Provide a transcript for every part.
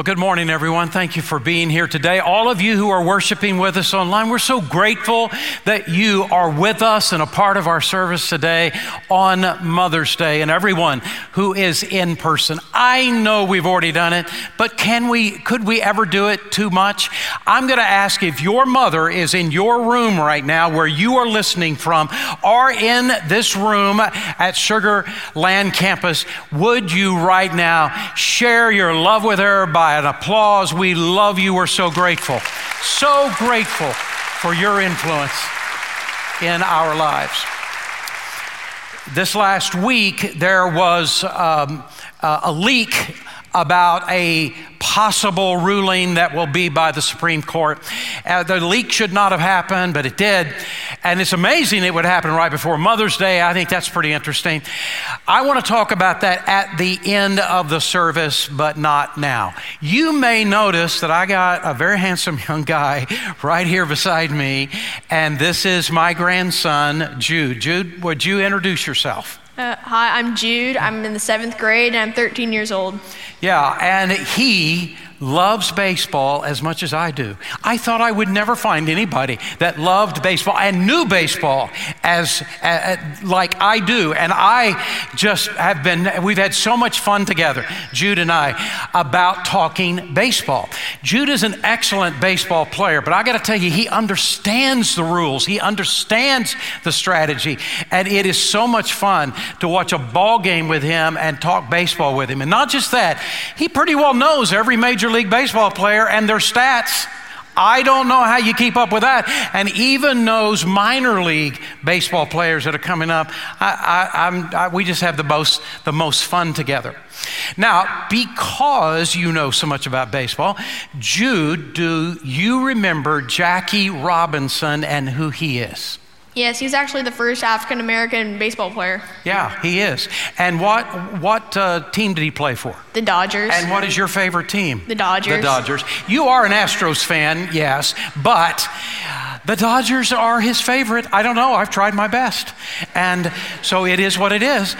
Well, good morning, everyone. Thank you for being here today. All of you who are worshiping with us online, we're so grateful that you are with us and a part of our service today on Mother's Day, and everyone who is in person. I know we've already done it, but can we, could we ever do it too much? I'm going to ask if your mother is in your room right now where you are listening from, or in this room at Sugar Land campus, would you right now share your love with her by by an applause. We love you. We're so grateful. So grateful for your influence in our lives. This last week, there was um, uh, a leak about a possible ruling that will be by the Supreme Court. Uh, the leak should not have happened, but it did. And it's amazing it would happen right before Mother's Day. I think that's pretty interesting. I want to talk about that at the end of the service, but not now. You may notice that I got a very handsome young guy right here beside me, and this is my grandson, Jude. Jude, would you introduce yourself? Uh, hi, I'm Jude. I'm in the seventh grade and I'm 13 years old. Yeah, and he loves baseball as much as I do. I thought I would never find anybody that loved baseball and knew baseball as, uh, like I do. And I just have been, we've had so much fun together, Jude and I, about talking baseball. Jude is an excellent baseball player, but I got to tell you, he understands the rules, he understands the strategy, and it is so much fun to watch a ball game with him and talk baseball with him. And not just that, he pretty well knows every major League Baseball player and their stats. I don't know how you keep up with that. And even those minor league baseball players that are coming up. I, I, I, we just have the most, the most fun together. Now, because you know so much about baseball, Jude, do you remember Jackie Robinson and who he is? Yes, he's actually the first African American baseball player. Yeah, he is. And what what uh, team did he play for? The Dodgers. And what is your favorite team? The Dodgers. The Dodgers. You are an Astros fan, yes, but the Dodgers are his favorite. I don't know. I've tried my best. And so it is what it is.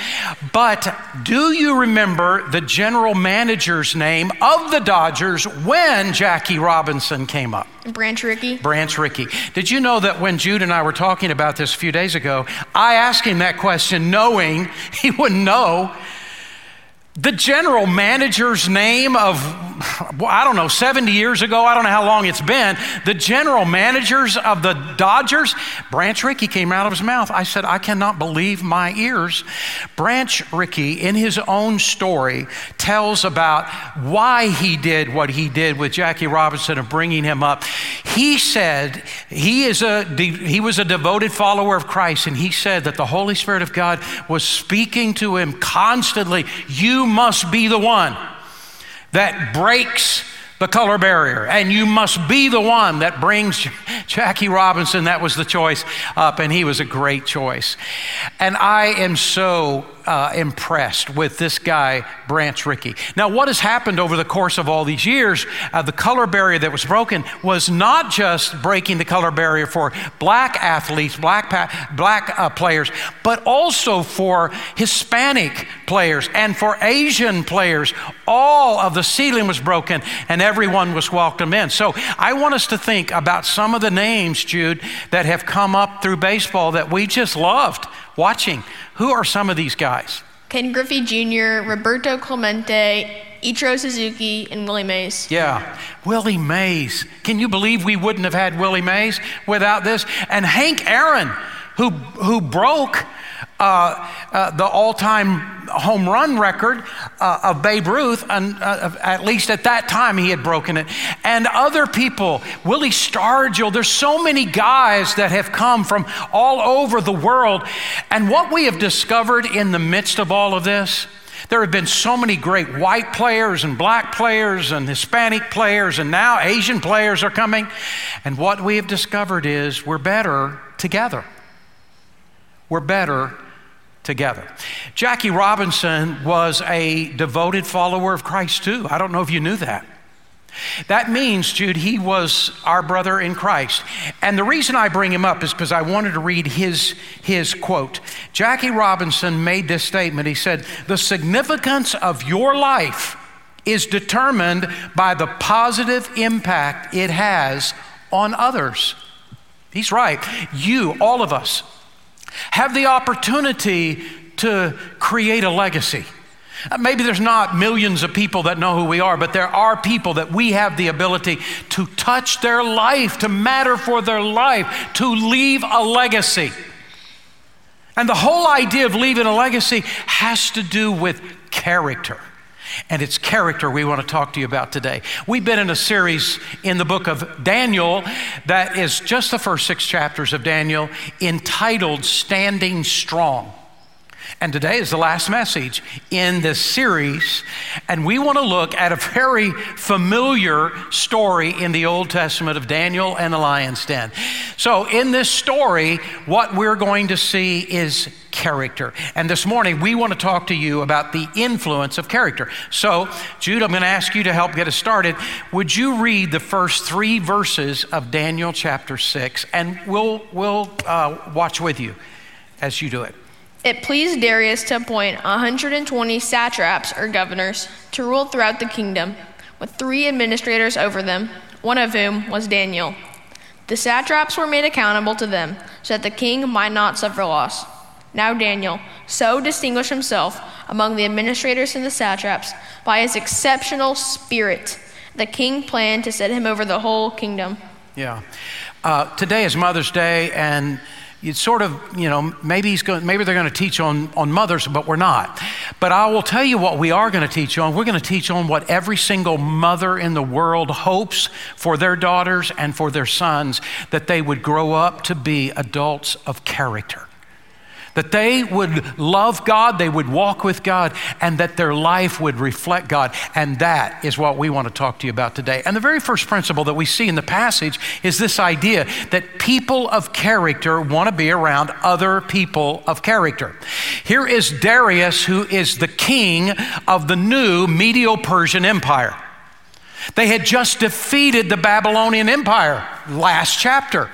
But do you remember the general manager's name of the Dodgers when Jackie Robinson came up? Branch Rickey. Branch Rickey. Did you know that when Jude and I were talking about this a few days ago, I asked him that question knowing he wouldn't know? The general manager's name of, I don't know, 70 years ago, I don't know how long it's been, the general managers of the Dodgers, Branch Rickey came out of his mouth. I said, I cannot believe my ears. Branch Rickey, in his own story, tells about why he did what he did with Jackie Robinson of bringing him up. He said he, is a, he was a devoted follower of Christ, and he said that the Holy Spirit of God was speaking to him constantly. You must be the one that breaks the color barrier. And you must be the one that brings Jackie Robinson. That was the choice up, and he was a great choice. And I am so uh, impressed with this guy, Branch Rickey. Now, what has happened over the course of all these years, uh, the color barrier that was broken was not just breaking the color barrier for black athletes, black, pa- black uh, players, but also for Hispanic players and for Asian players. All of the ceiling was broken and everyone was welcomed in. So I want us to think about some of the names, Jude, that have come up through baseball that we just loved watching. Who are some of these guys? Ken Griffey Jr., Roberto Clemente, Ichiro Suzuki, and Willie Mays. Yeah, Willie Mays. Can you believe we wouldn't have had Willie Mays without this? And Hank Aaron, who, who broke the all time home run record uh, of Babe Ruth, and uh, at least at that time he had broken it. And other people, Willie Stargell, there's so many guys that have come from all over the world. And what we have discovered in the midst of all of this, there have been so many great white players and black players and Hispanic players, and now Asian players are coming. And what we have discovered is we're better together. We're better together. Jackie Robinson was a devoted follower of Christ too. I don't know if you knew that. That means, Jude, he was our brother in Christ. And the reason I bring him up is because I wanted to read his, his quote. Jackie Robinson made this statement. He said, The significance of your life is determined by the positive impact it has on others. He's right. You, all of us, have the opportunity to create a legacy. Uh, maybe there's not millions of people that know who we are, but there are people that we have the ability to touch their life, to matter for their life, to leave a legacy. And the whole idea of leaving a legacy has to do with character. And it's character we want to talk to you about today. We've been in a series in the book of Daniel that is just the first six chapters of Daniel entitled Standing Strong. And today is the last message in this series. And we want to look at a very familiar story in the Old Testament of Daniel and the lion's den. So, in this story, what we're going to see is character. And this morning, we want to talk to you about the influence of character. So, Jude, I'm going to ask you to help get us started. Would you read the first three verses of Daniel chapter 6? And we'll, we'll uh, watch with you as you do it. It pleased Darius to appoint 120 satraps or governors to rule throughout the kingdom, with three administrators over them, one of whom was Daniel. The satraps were made accountable to them, so that the king might not suffer loss. Now Daniel so distinguished himself among the administrators and the satraps by his exceptional spirit, the king planned to set him over the whole kingdom. Yeah. Uh, today is Mother's Day, and it's sort of, you know, maybe, he's going, maybe they're going to teach on, on mothers, but we're not. But I will tell you what we are going to teach on. We're going to teach on what every single mother in the world hopes for their daughters and for their sons that they would grow up to be adults of character that they would love God, they would walk with God, and that their life would reflect God. And that is what we want to talk to you about today. And the very first principle that we see in the passage is this idea that people of character want to be around other people of character. Here is Darius, who is the king of the new Medo Persian Empire. They had just defeated the Babylonian Empire last chapter.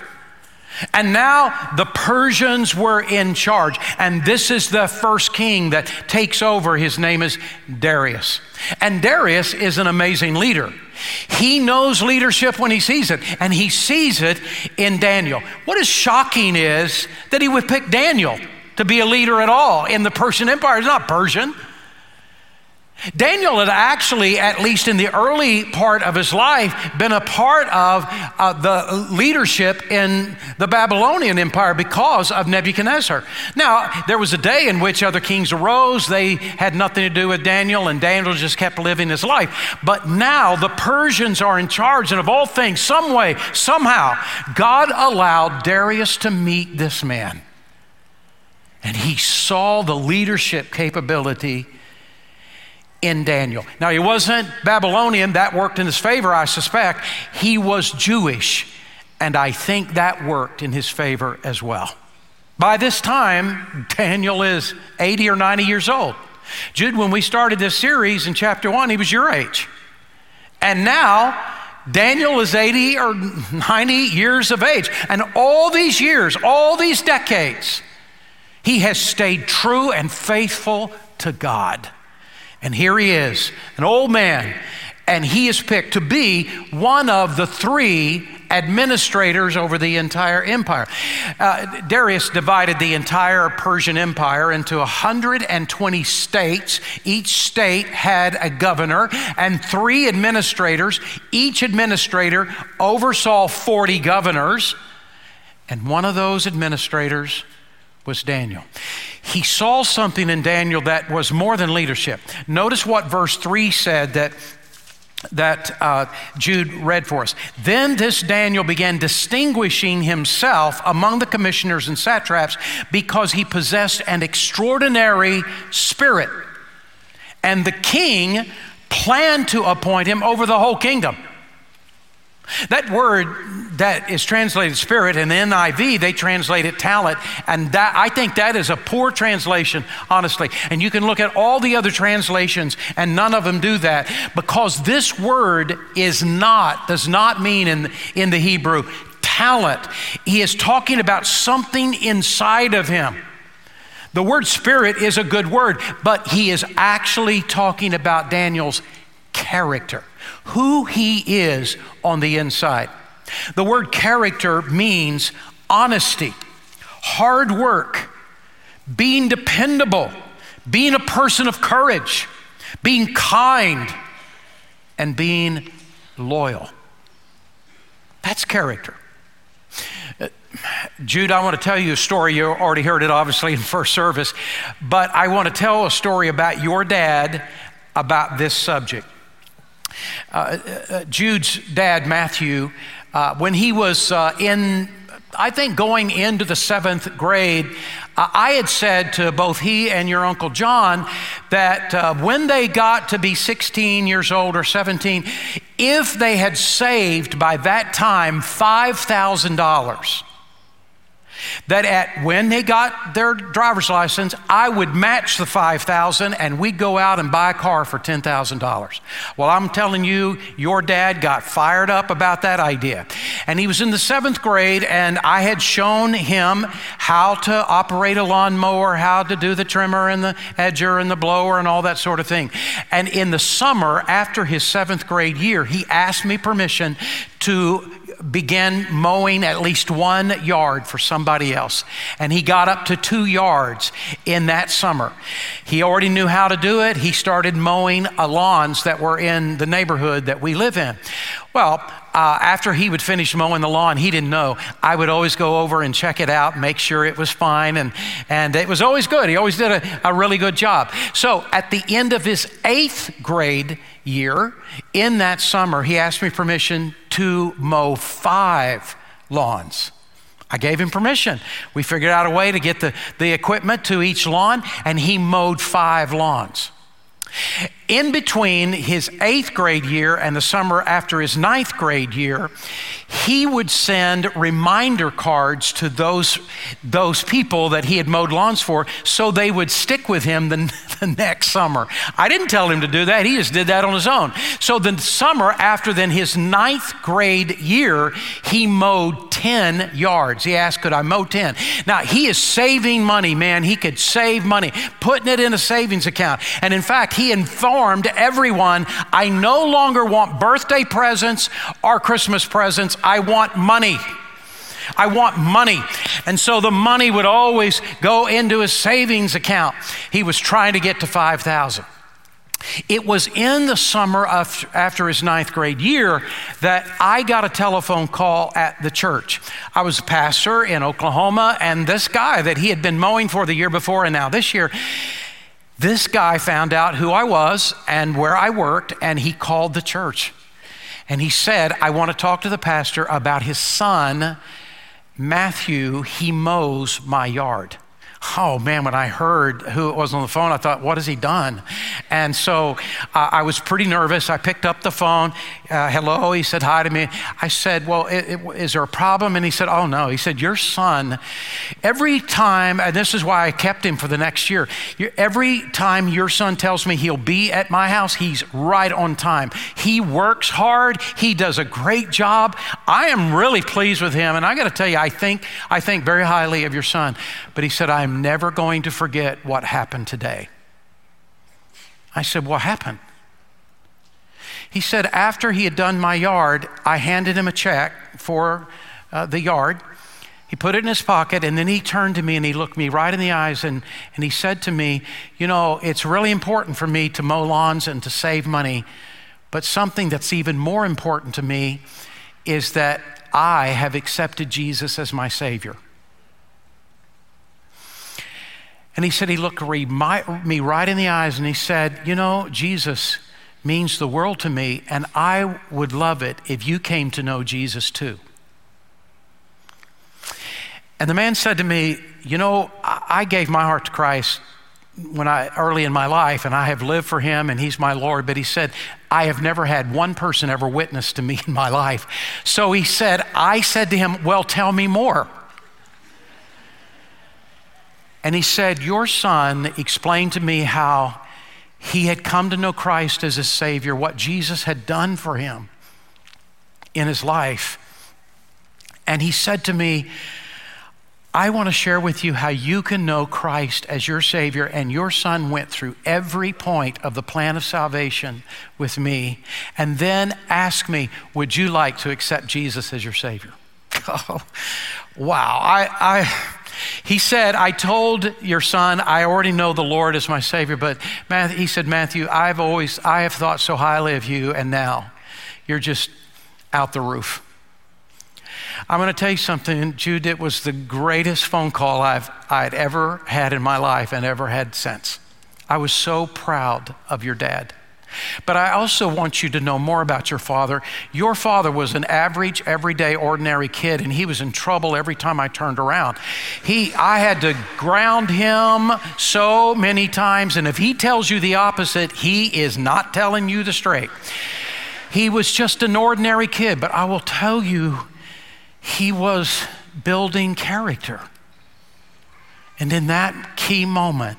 And now the Persians were in charge. And this is the first king that takes over. His name is Darius. And Darius is an amazing leader. He knows leadership when he sees it, and he sees it in Daniel. What is shocking is that he would pick Daniel to be a leader at all in the Persian Empire. He's not Persian. Daniel had actually, at least in the early part of his life, been a part of uh, the leadership in the Babylonian Empire because of Nebuchadnezzar. Now, there was a day in which other kings arose. They had nothing to do with Daniel, and Daniel just kept living his life. But now the Persians are in charge, and of all things, some way, somehow, God allowed Darius to meet this man. And he saw the leadership capability in Daniel. Now, he wasn't Babylonian, that worked in his favor, I suspect. He was Jewish, and I think that worked in his favor as well. By this time, Daniel is 80 or 90 years old. Jude, when we started this series in chapter one, he was your age. And now, Daniel is 80 or 90 years of age. And all these years, all these decades, he has stayed true and faithful to God. And here he is, an old man, and he is picked to be one of the three administrators over the entire empire. Uh, Darius divided the entire Persian Empire into 120 states. Each state had a governor and three administrators. Each administrator oversaw 40 governors, and one of those administrators was Daniel. He saw something in Daniel that was more than leadership. Notice what verse 3 said that that uh, Jude read for us. Then this Daniel began distinguishing himself among the commissioners and satraps because he possessed an extraordinary spirit. And the king planned to appoint him over the whole kingdom. That word that is translated spirit in the NIV, they translate it talent. And that, I think that is a poor translation, honestly. And you can look at all the other translations, and none of them do that because this word is not, does not mean in, in the Hebrew talent. He is talking about something inside of him. The word spirit is a good word, but he is actually talking about Daniel's character, who he is on the inside. The word character means honesty, hard work, being dependable, being a person of courage, being kind, and being loyal. That's character. Uh, Jude, I want to tell you a story. You already heard it, obviously, in first service, but I want to tell a story about your dad about this subject. Uh, uh, Jude's dad, Matthew, uh, when he was uh, in, I think, going into the seventh grade, uh, I had said to both he and your Uncle John that uh, when they got to be 16 years old or 17, if they had saved by that time $5,000, that at when they got their driver's license, I would match the 5,000 and we'd go out and buy a car for $10,000. Well, I'm telling you, your dad got fired up about that idea. And he was in the seventh grade and I had shown him how to operate a lawnmower, how to do the trimmer and the edger and the blower and all that sort of thing. And in the summer after his seventh grade year, he asked me permission to began mowing at least one yard for somebody else. And he got up to two yards in that summer. He already knew how to do it. He started mowing lawns that were in the neighborhood that we live in. Well, uh, after he would finish mowing the lawn, he didn't know. I would always go over and check it out, make sure it was fine, and, and it was always good. He always did a, a really good job. So at the end of his eighth grade year, in that summer, he asked me permission to mow five lawns. I gave him permission. We figured out a way to get the, the equipment to each lawn, and he mowed five lawns. In between his eighth grade year and the summer after his ninth grade year, he would send reminder cards to those, those people that he had mowed lawns for so they would stick with him the, the next summer. I didn't tell him to do that, he just did that on his own. So the summer after then his ninth grade year, he mowed 10 yards. He asked, Could I mow 10? Now he is saving money, man. He could save money, putting it in a savings account. And in fact, he informed everyone I no longer want birthday presents or Christmas presents. I want money. I want money. And so the money would always go into his savings account. He was trying to get to 5,000. It was in the summer of, after his ninth grade year that I got a telephone call at the church. I was a pastor in Oklahoma, and this guy that he had been mowing for the year before and now this year, this guy found out who I was and where I worked, and he called the church. And he said, I want to talk to the pastor about his son, Matthew. He mows my yard oh man, when I heard who it was on the phone, I thought, what has he done? And so uh, I was pretty nervous. I picked up the phone. Uh, hello, he said hi to me. I said, well, it, it, is there a problem? And he said, oh no. He said, your son, every time, and this is why I kept him for the next year, every time your son tells me he'll be at my house, he's right on time. He works hard. He does a great job. I am really pleased with him. And I got to tell you, I think, I think very highly of your son. But he said, I'm never going to forget what happened today. I said, What happened? He said, After he had done my yard, I handed him a check for uh, the yard. He put it in his pocket and then he turned to me and he looked me right in the eyes and, and he said to me, You know, it's really important for me to mow lawns and to save money, but something that's even more important to me is that I have accepted Jesus as my Savior. And he said, he looked me right in the eyes and he said, You know, Jesus means the world to me, and I would love it if you came to know Jesus too. And the man said to me, You know, I gave my heart to Christ when I early in my life, and I have lived for him, and he's my Lord. But he said, I have never had one person ever witness to me in my life. So he said, I said to him, Well, tell me more. And he said, Your son explained to me how he had come to know Christ as his Savior, what Jesus had done for him in his life. And he said to me, I want to share with you how you can know Christ as your Savior, and your son went through every point of the plan of salvation with me, and then asked me, Would you like to accept Jesus as your Savior? Oh, wow. I, I, he said, I told your son, I already know the Lord as my Savior, but Matthew, he said, Matthew, I've always, I have thought so highly of you, and now you're just out the roof. I'm going to tell you something, Jude. It was the greatest phone call I've I'd ever had in my life and ever had since. I was so proud of your dad. But I also want you to know more about your father. Your father was an average, everyday, ordinary kid, and he was in trouble every time I turned around. He, I had to ground him so many times, and if he tells you the opposite, he is not telling you the straight. He was just an ordinary kid, but I will tell you, he was building character. And in that key moment,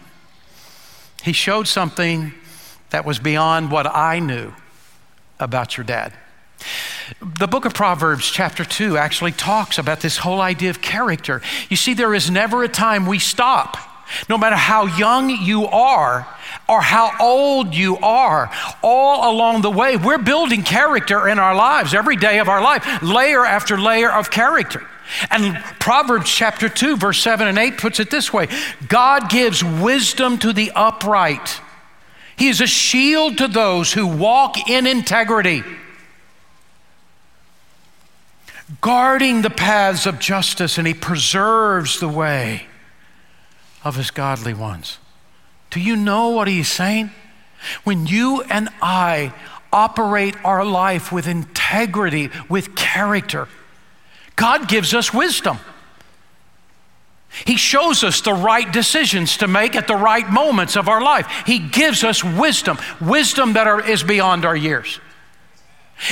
he showed something that was beyond what I knew about your dad. The book of Proverbs, chapter 2, actually talks about this whole idea of character. You see, there is never a time we stop. No matter how young you are or how old you are, all along the way, we're building character in our lives every day of our life, layer after layer of character. And Proverbs chapter 2, verse 7 and 8 puts it this way God gives wisdom to the upright, He is a shield to those who walk in integrity, guarding the paths of justice, and He preserves the way of His godly ones. Do you know what He's saying? When you and I operate our life with integrity, with character, God gives us wisdom. He shows us the right decisions to make at the right moments of our life. He gives us wisdom, wisdom that are, is beyond our years.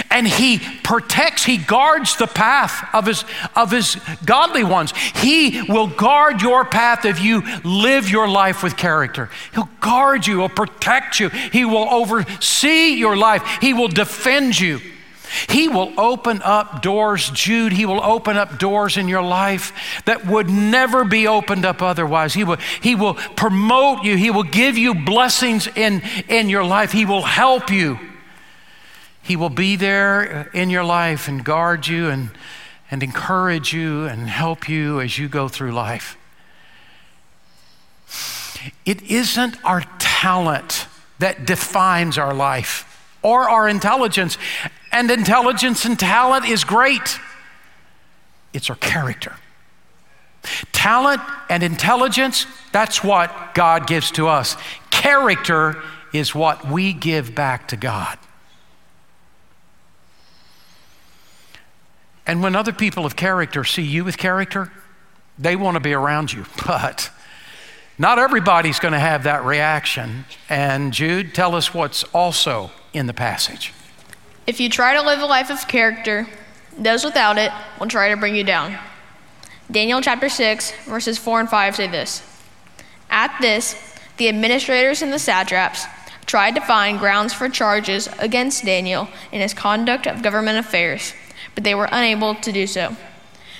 And he protects, he guards the path of his, of his godly ones. He will guard your path if you live your life with character. He'll guard you, he'll protect you, he will oversee your life, he will defend you. He will open up doors, Jude. He will open up doors in your life that would never be opened up otherwise. He will, he will promote you. He will give you blessings in, in your life. He will help you. He will be there uh, in your life and guard you and, and encourage you and help you as you go through life. It isn't our talent that defines our life or our intelligence. And intelligence and talent is great, it's our character. Talent and intelligence, that's what God gives to us. Character is what we give back to God. And when other people of character see you with character, they want to be around you. But not everybody's going to have that reaction. And Jude, tell us what's also in the passage. If you try to live a life of character, those without it will try to bring you down. Daniel chapter 6, verses 4 and 5 say this At this, the administrators and the satraps tried to find grounds for charges against Daniel in his conduct of government affairs but they were unable to do so.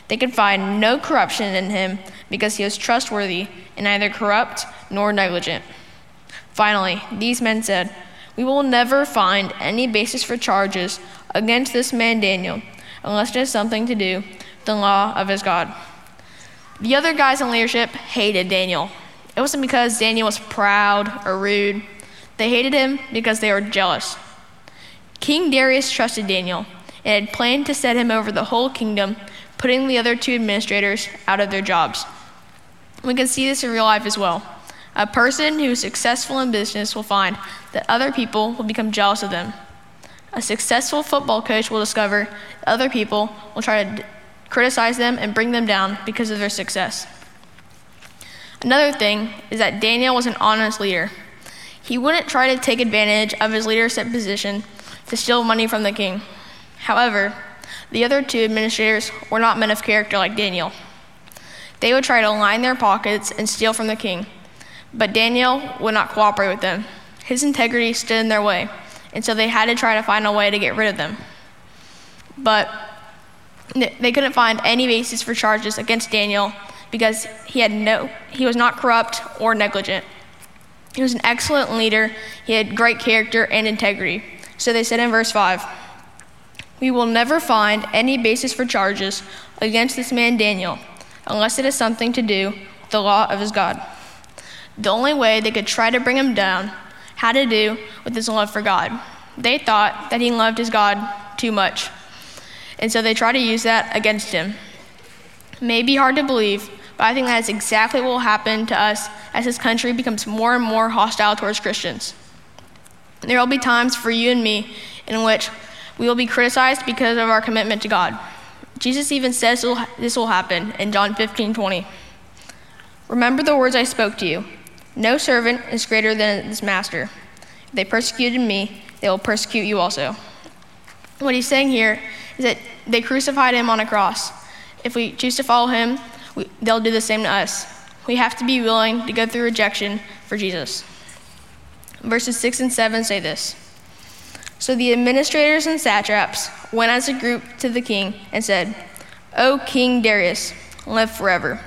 They could find no corruption in him because he was trustworthy and neither corrupt nor negligent. Finally, these men said, We will never find any basis for charges against this man Daniel unless it has something to do with the law of his God. The other guys in leadership hated Daniel. It wasn't because Daniel was proud or rude, they hated him because they were jealous. King Darius trusted Daniel and had planned to set him over the whole kingdom, putting the other two administrators out of their jobs. We can see this in real life as well. A person who is successful in business will find that other people will become jealous of them. A successful football coach will discover other people will try to criticize them and bring them down because of their success. Another thing is that Daniel was an honest leader. He wouldn't try to take advantage of his leadership position to steal money from the king. However, the other two administrators were not men of character like Daniel. They would try to line their pockets and steal from the king, but Daniel would not cooperate with them. His integrity stood in their way, and so they had to try to find a way to get rid of them. But they couldn't find any basis for charges against Daniel because he had no he was not corrupt or negligent. He was an excellent leader. He had great character and integrity. So they said in verse 5, "We will never find any basis for charges against this man Daniel unless it has something to do with the law of his God." The only way they could try to bring him down had to do with his love for God. They thought that he loved his God too much. And so they tried to use that against him. It may be hard to believe, but I think that is exactly what will happen to us as this country becomes more and more hostile towards Christians. There will be times for you and me in which we will be criticized because of our commitment to God. Jesus even says this will happen in John 15 20. Remember the words I spoke to you. No servant is greater than his master. If they persecuted me, they will persecute you also. What he's saying here is that they crucified him on a cross. If we choose to follow him, we, they'll do the same to us. We have to be willing to go through rejection for Jesus. Verses 6 and 7 say this So the administrators and satraps went as a group to the king and said, O King Darius, live forever.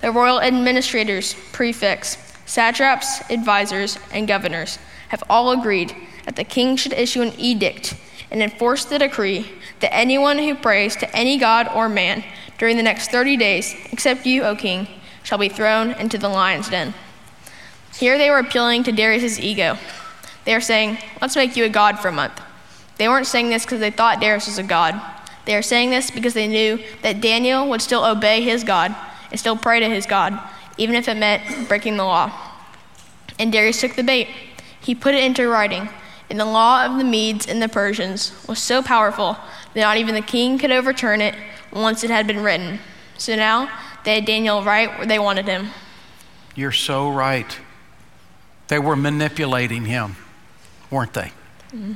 The royal administrators, prefects, satraps, advisors, and governors have all agreed that the king should issue an edict and enforce the decree that anyone who prays to any god or man during the next 30 days, except you, O king, shall be thrown into the lion's den. Here they were appealing to Darius' ego. They were saying, Let's make you a god for a month. They weren't saying this because they thought Darius was a god. They were saying this because they knew that Daniel would still obey his God and still pray to his God, even if it meant breaking the law. And Darius took the bait. He put it into writing and the law of the Medes and the Persians was so powerful that not even the king could overturn it once it had been written. So now they had Daniel right where they wanted him. You're so right. They were manipulating him, weren't they? Mm-hmm.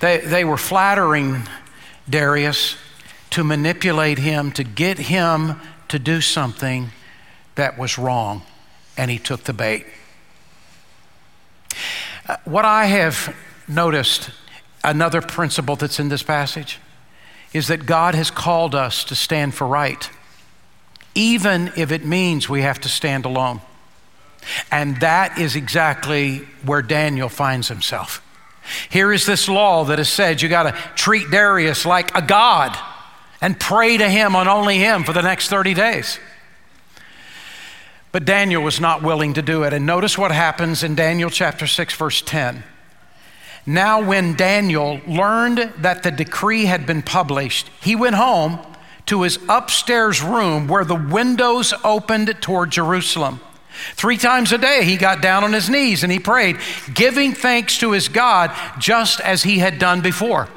They, they were flattering Darius to manipulate him, to get him to do something that was wrong, and he took the bait. Uh, what I have noticed another principle that's in this passage is that God has called us to stand for right, even if it means we have to stand alone. And that is exactly where Daniel finds himself. Here is this law that has said you got to treat Darius like a god and pray to him on only him for the next 30 days. But Daniel was not willing to do it. And notice what happens in Daniel chapter 6, verse 10. Now, when Daniel learned that the decree had been published, he went home to his upstairs room where the windows opened toward Jerusalem. Three times a day, he got down on his knees and he prayed, giving thanks to his God just as he had done before.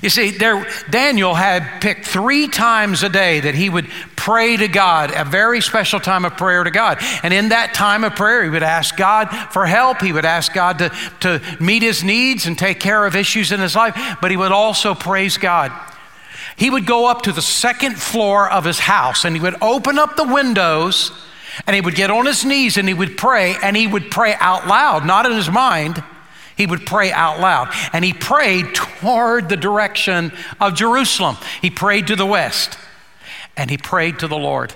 You see, there, Daniel had picked three times a day that he would pray to God, a very special time of prayer to God. And in that time of prayer, he would ask God for help. He would ask God to, to meet his needs and take care of issues in his life, but he would also praise God. He would go up to the second floor of his house and he would open up the windows and he would get on his knees and he would pray and he would pray out loud, not in his mind. He would pray out loud. And he prayed toward the direction of Jerusalem. He prayed to the west and he prayed to the Lord.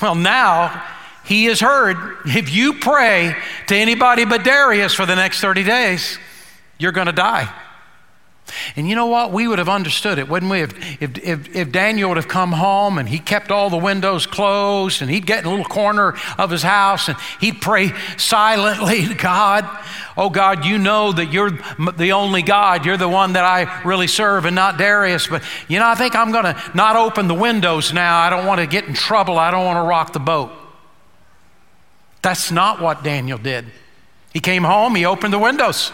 Well, now he has heard if you pray to anybody but Darius for the next 30 days, you're going to die. And you know what? We would have understood it, wouldn't we? If, if, if, if, Daniel would have come home and he kept all the windows closed and he'd get in a little corner of his house and he'd pray silently to God. Oh God, you know that you're the only God. You're the one that I really serve and not Darius. But you know, I think I'm going to not open the windows now. I don't want to get in trouble. I don't want to rock the boat. That's not what Daniel did. He came home, he opened the windows.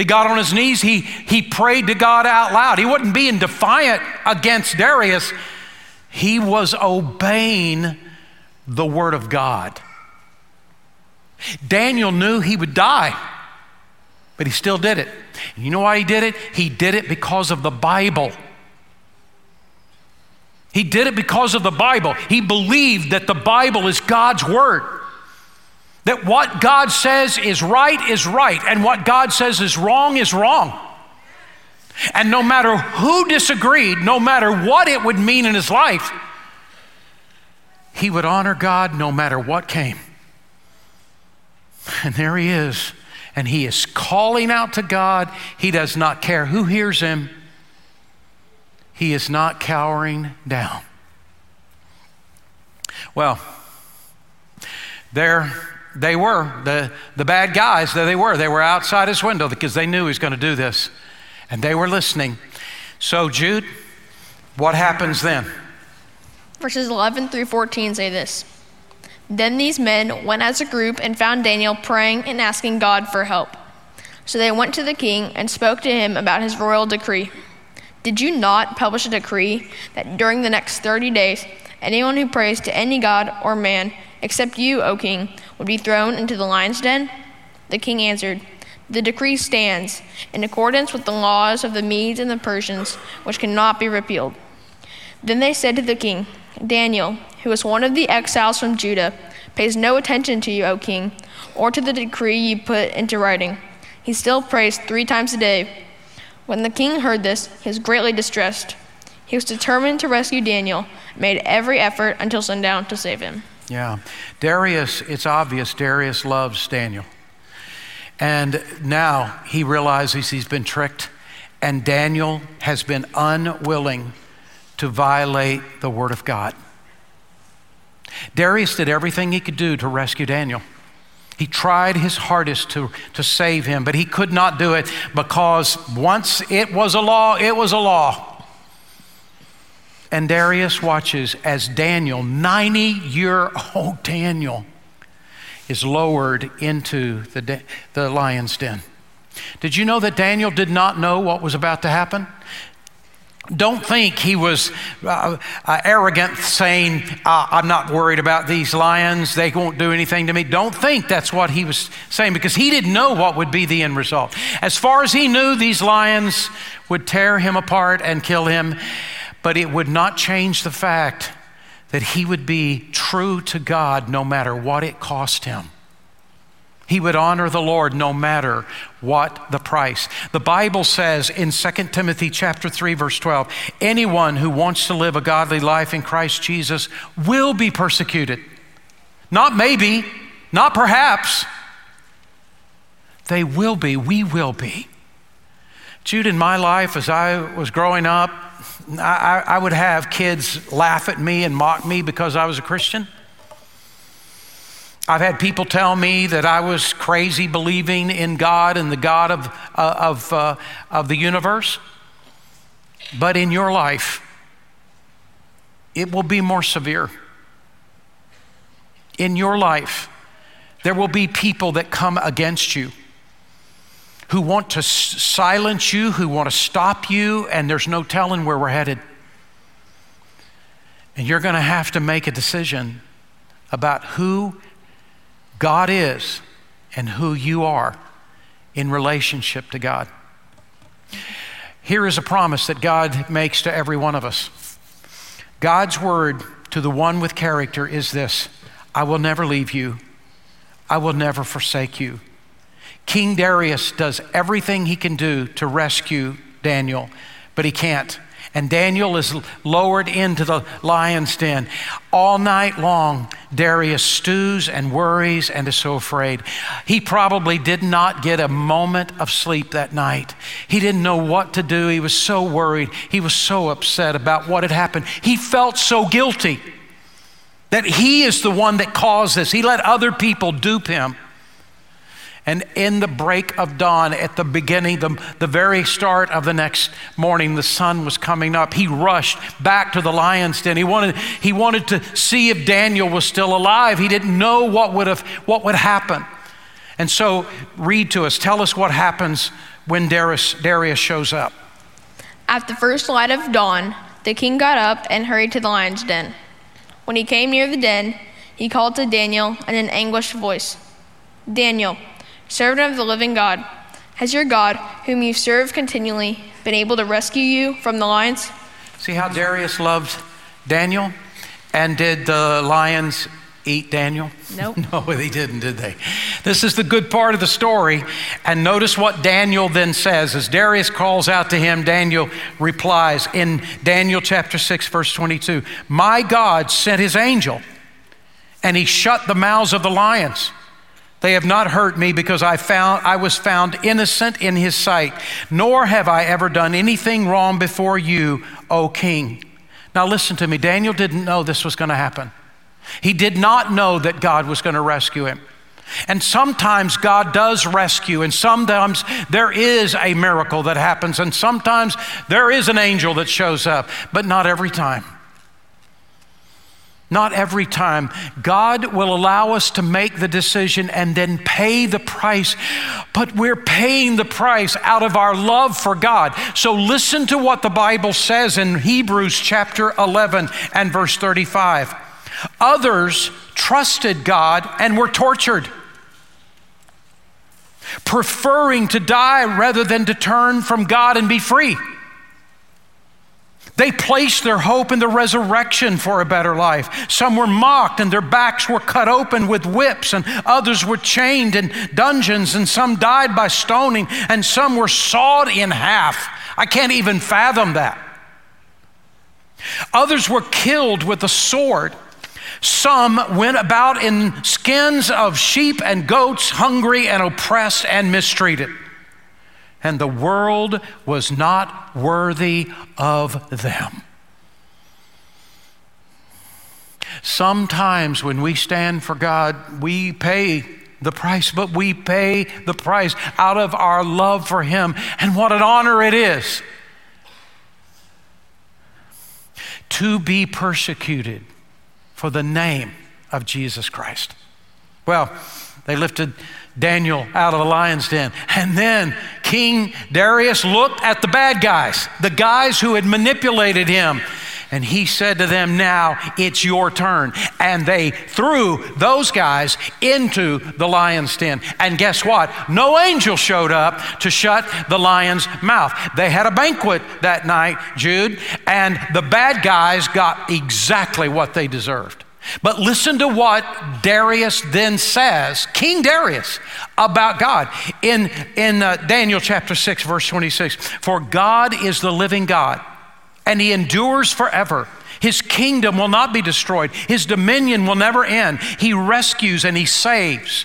He got on his knees, he, he prayed to God out loud. He wasn't being defiant against Darius, he was obeying the word of God. Daniel knew he would die, but he still did it. And you know why he did it? He did it because of the Bible. He did it because of the Bible. He believed that the Bible is God's word. That what God says is right is right, and what God says is wrong is wrong. And no matter who disagreed, no matter what it would mean in his life, he would honor God no matter what came. And there he is. And he is calling out to God. He does not care who hears him, he is not cowering down. Well, there they were, the, the bad guys, there they were. They were outside his window because they knew he was going to do this. And they were listening. So, Jude, what happens then? Verses 11 through 14 say this Then these men went as a group and found Daniel praying and asking God for help. So they went to the king and spoke to him about his royal decree. Did you not publish a decree that during the next 30 days, anyone who prays to any god or man, except you, O king, would be thrown into the lion's den? The king answered, The decree stands, in accordance with the laws of the Medes and the Persians, which cannot be repealed. Then they said to the king, Daniel, who is one of the exiles from Judah, pays no attention to you, O king, or to the decree you put into writing. He still prays three times a day. When the king heard this, he was greatly distressed. He was determined to rescue Daniel, made every effort until sundown to save him. Yeah. Darius, it's obvious Darius loves Daniel. And now he realizes he's been tricked, and Daniel has been unwilling to violate the word of God. Darius did everything he could do to rescue Daniel. He tried his hardest to, to save him, but he could not do it because once it was a law, it was a law. And Darius watches as Daniel, 90 year old Daniel, is lowered into the, the lion's den. Did you know that Daniel did not know what was about to happen? Don't think he was uh, uh, arrogant, saying, uh, I'm not worried about these lions. They won't do anything to me. Don't think that's what he was saying because he didn't know what would be the end result. As far as he knew, these lions would tear him apart and kill him but it would not change the fact that he would be true to God no matter what it cost him. He would honor the Lord no matter what the price. The Bible says in 2 Timothy chapter 3 verse 12, anyone who wants to live a godly life in Christ Jesus will be persecuted. Not maybe, not perhaps. They will be, we will be. Jude, in my life as I was growing up, I, I would have kids laugh at me and mock me because I was a Christian. I've had people tell me that I was crazy believing in God and the God of, uh, of, uh, of the universe. But in your life, it will be more severe. In your life, there will be people that come against you who want to silence you, who want to stop you, and there's no telling where we're headed. And you're going to have to make a decision about who God is and who you are in relationship to God. Here is a promise that God makes to every one of us God's word to the one with character is this I will never leave you, I will never forsake you. King Darius does everything he can do to rescue Daniel, but he can't. And Daniel is lowered into the lion's den. All night long, Darius stews and worries and is so afraid. He probably did not get a moment of sleep that night. He didn't know what to do. He was so worried. He was so upset about what had happened. He felt so guilty that he is the one that caused this. He let other people dupe him. And in the break of dawn, at the beginning, the, the very start of the next morning, the sun was coming up. He rushed back to the lion's den. He wanted, he wanted to see if Daniel was still alive. He didn't know what would, have, what would happen. And so, read to us. Tell us what happens when Darius, Darius shows up. At the first light of dawn, the king got up and hurried to the lion's den. When he came near the den, he called to Daniel in an anguished voice Daniel, servant of the living God, has your God, whom you serve continually, been able to rescue you from the lions? See how Darius loved Daniel? And did the lions eat Daniel? Nope. no, they didn't, did they? This is the good part of the story. And notice what Daniel then says. As Darius calls out to him, Daniel replies in Daniel chapter 6, verse 22 My God sent his angel and he shut the mouths of the lions. They have not hurt me because I found I was found innocent in his sight, nor have I ever done anything wrong before you, O king. Now listen to me. Daniel didn't know this was going to happen. He did not know that God was going to rescue him. And sometimes God does rescue, and sometimes there is a miracle that happens, and sometimes there is an angel that shows up, but not every time. Not every time. God will allow us to make the decision and then pay the price, but we're paying the price out of our love for God. So listen to what the Bible says in Hebrews chapter 11 and verse 35. Others trusted God and were tortured, preferring to die rather than to turn from God and be free. They placed their hope in the resurrection for a better life. Some were mocked and their backs were cut open with whips, and others were chained in dungeons, and some died by stoning, and some were sawed in half. I can't even fathom that. Others were killed with the sword. Some went about in skins of sheep and goats, hungry and oppressed and mistreated and the world was not worthy of them. Sometimes when we stand for God, we pay the price, but we pay the price out of our love for Him. And what an honor it is to be persecuted for the name of Jesus Christ. Well, they lifted Daniel out of the lion's den. And then King Darius looked at the bad guys, the guys who had manipulated him. And he said to them, Now it's your turn. And they threw those guys into the lion's den. And guess what? No angel showed up to shut the lion's mouth. They had a banquet that night, Jude, and the bad guys got exactly what they deserved. But listen to what Darius then says, King Darius, about God in, in uh, Daniel chapter 6, verse 26. For God is the living God, and he endures forever. His kingdom will not be destroyed, his dominion will never end. He rescues and he saves.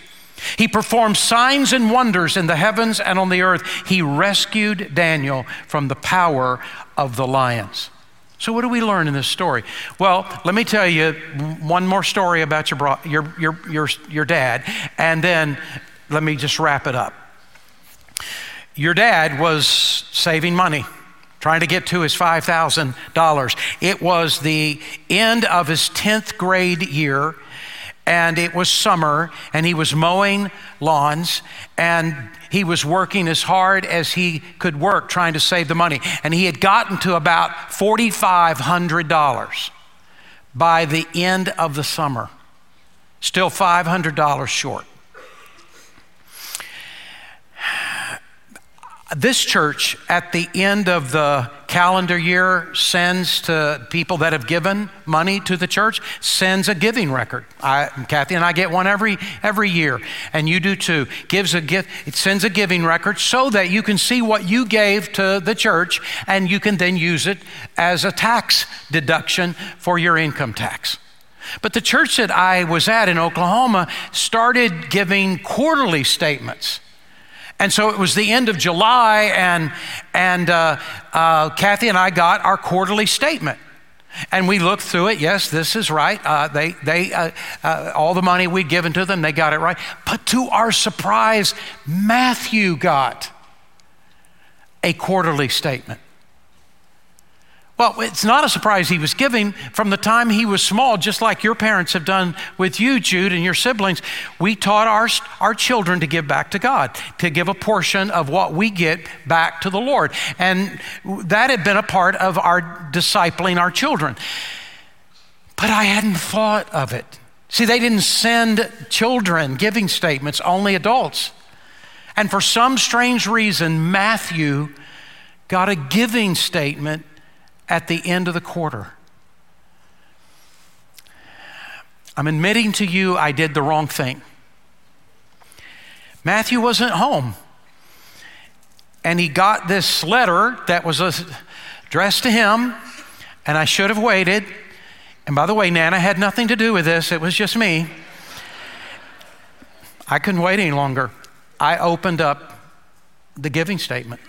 He performs signs and wonders in the heavens and on the earth. He rescued Daniel from the power of the lions. So, what do we learn in this story? Well, let me tell you one more story about your, bro- your, your, your, your dad, and then let me just wrap it up. Your dad was saving money, trying to get to his $5,000. It was the end of his 10th grade year, and it was summer, and he was mowing lawns, and he was working as hard as he could work trying to save the money. And he had gotten to about $4,500 by the end of the summer, still $500 short. This church, at the end of the calendar year, sends to people that have given money to the church, sends a giving record. I, Kathy and I get one every, every year, and you do too. Gives a gift, it sends a giving record so that you can see what you gave to the church, and you can then use it as a tax deduction for your income tax. But the church that I was at in Oklahoma started giving quarterly statements. And so it was the end of July, and, and uh, uh, Kathy and I got our quarterly statement. And we looked through it. Yes, this is right. Uh, they, they, uh, uh, all the money we'd given to them, they got it right. But to our surprise, Matthew got a quarterly statement. Well, it's not a surprise he was giving from the time he was small, just like your parents have done with you, Jude, and your siblings. We taught our, our children to give back to God, to give a portion of what we get back to the Lord. And that had been a part of our discipling our children. But I hadn't thought of it. See, they didn't send children giving statements, only adults. And for some strange reason, Matthew got a giving statement at the end of the quarter. I'm admitting to you I did the wrong thing. Matthew wasn't home. And he got this letter that was addressed to him, and I should have waited. And by the way, Nana had nothing to do with this, it was just me. I couldn't wait any longer. I opened up the giving statement.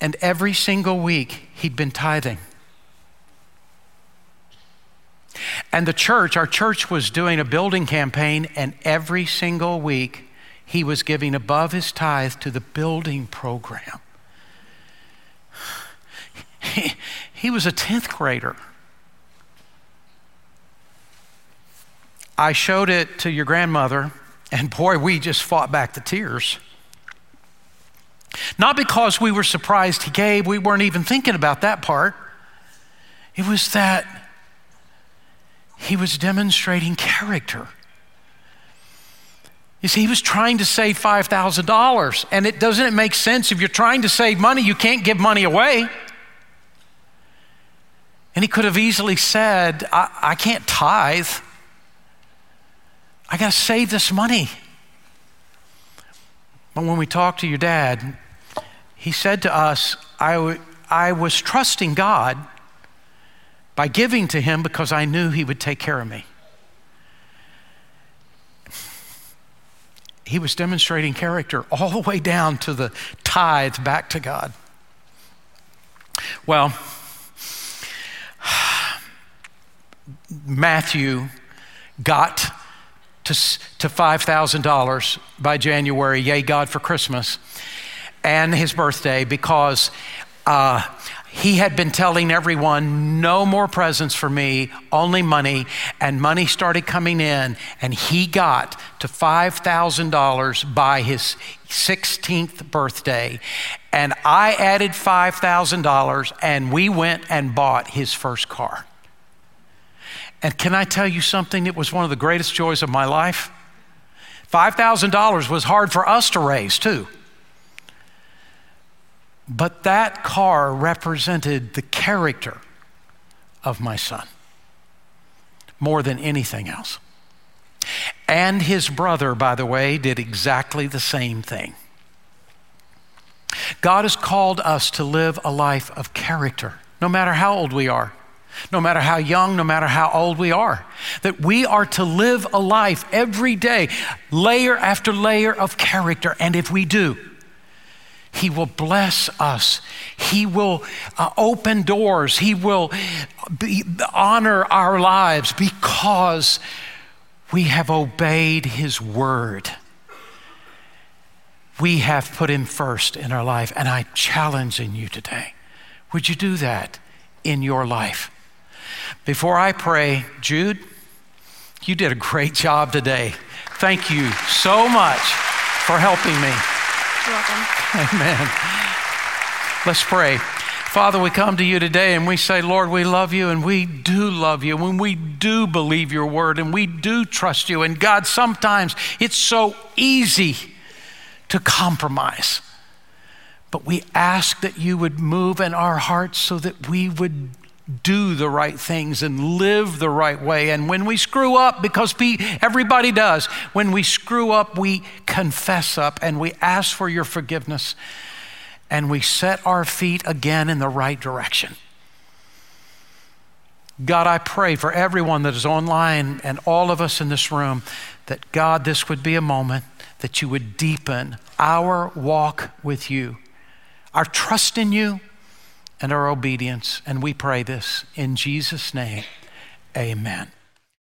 And every single week, he'd been tithing. And the church, our church was doing a building campaign, and every single week, he was giving above his tithe to the building program. He, he was a 10th grader. I showed it to your grandmother, and boy, we just fought back the tears. Not because we were surprised he gave, we weren't even thinking about that part. It was that he was demonstrating character. You see, he was trying to save $5,000, and it doesn't it make sense if you're trying to save money, you can't give money away. And he could have easily said, I, I can't tithe. I got to save this money. But when we talked to your dad, he said to us, I, w- I was trusting God by giving to him because I knew he would take care of me. He was demonstrating character all the way down to the tithe back to God. Well, Matthew got to, to $5,000 by January, yay, God, for Christmas and his birthday because uh, he had been telling everyone, no more presents for me, only money. And money started coming in, and he got to $5,000 by his 16th birthday. And I added $5,000, and we went and bought his first car. And can I tell you something? It was one of the greatest joys of my life. $5,000 was hard for us to raise, too. But that car represented the character of my son more than anything else. And his brother, by the way, did exactly the same thing. God has called us to live a life of character, no matter how old we are no matter how young, no matter how old we are. That we are to live a life every day, layer after layer of character. And if we do, He will bless us. He will uh, open doors. He will be, honor our lives because we have obeyed His word. We have put Him first in our life. And I'm challenging you today. Would you do that in your life? Before I pray, Jude, you did a great job today. Thank you so much for helping me. You're welcome. Amen. Let's pray. Father, we come to you today and we say, Lord, we love you and we do love you and we do believe your word and we do trust you. And God, sometimes it's so easy to compromise. But we ask that you would move in our hearts so that we would do the right things and live the right way. And when we screw up, because everybody does, when we screw up, we confess up and we ask for your forgiveness and we set our feet again in the right direction. God, I pray for everyone that is online and all of us in this room that God, this would be a moment that you would deepen our walk with you, our trust in you and our obedience. And we pray this in Jesus' name. Amen.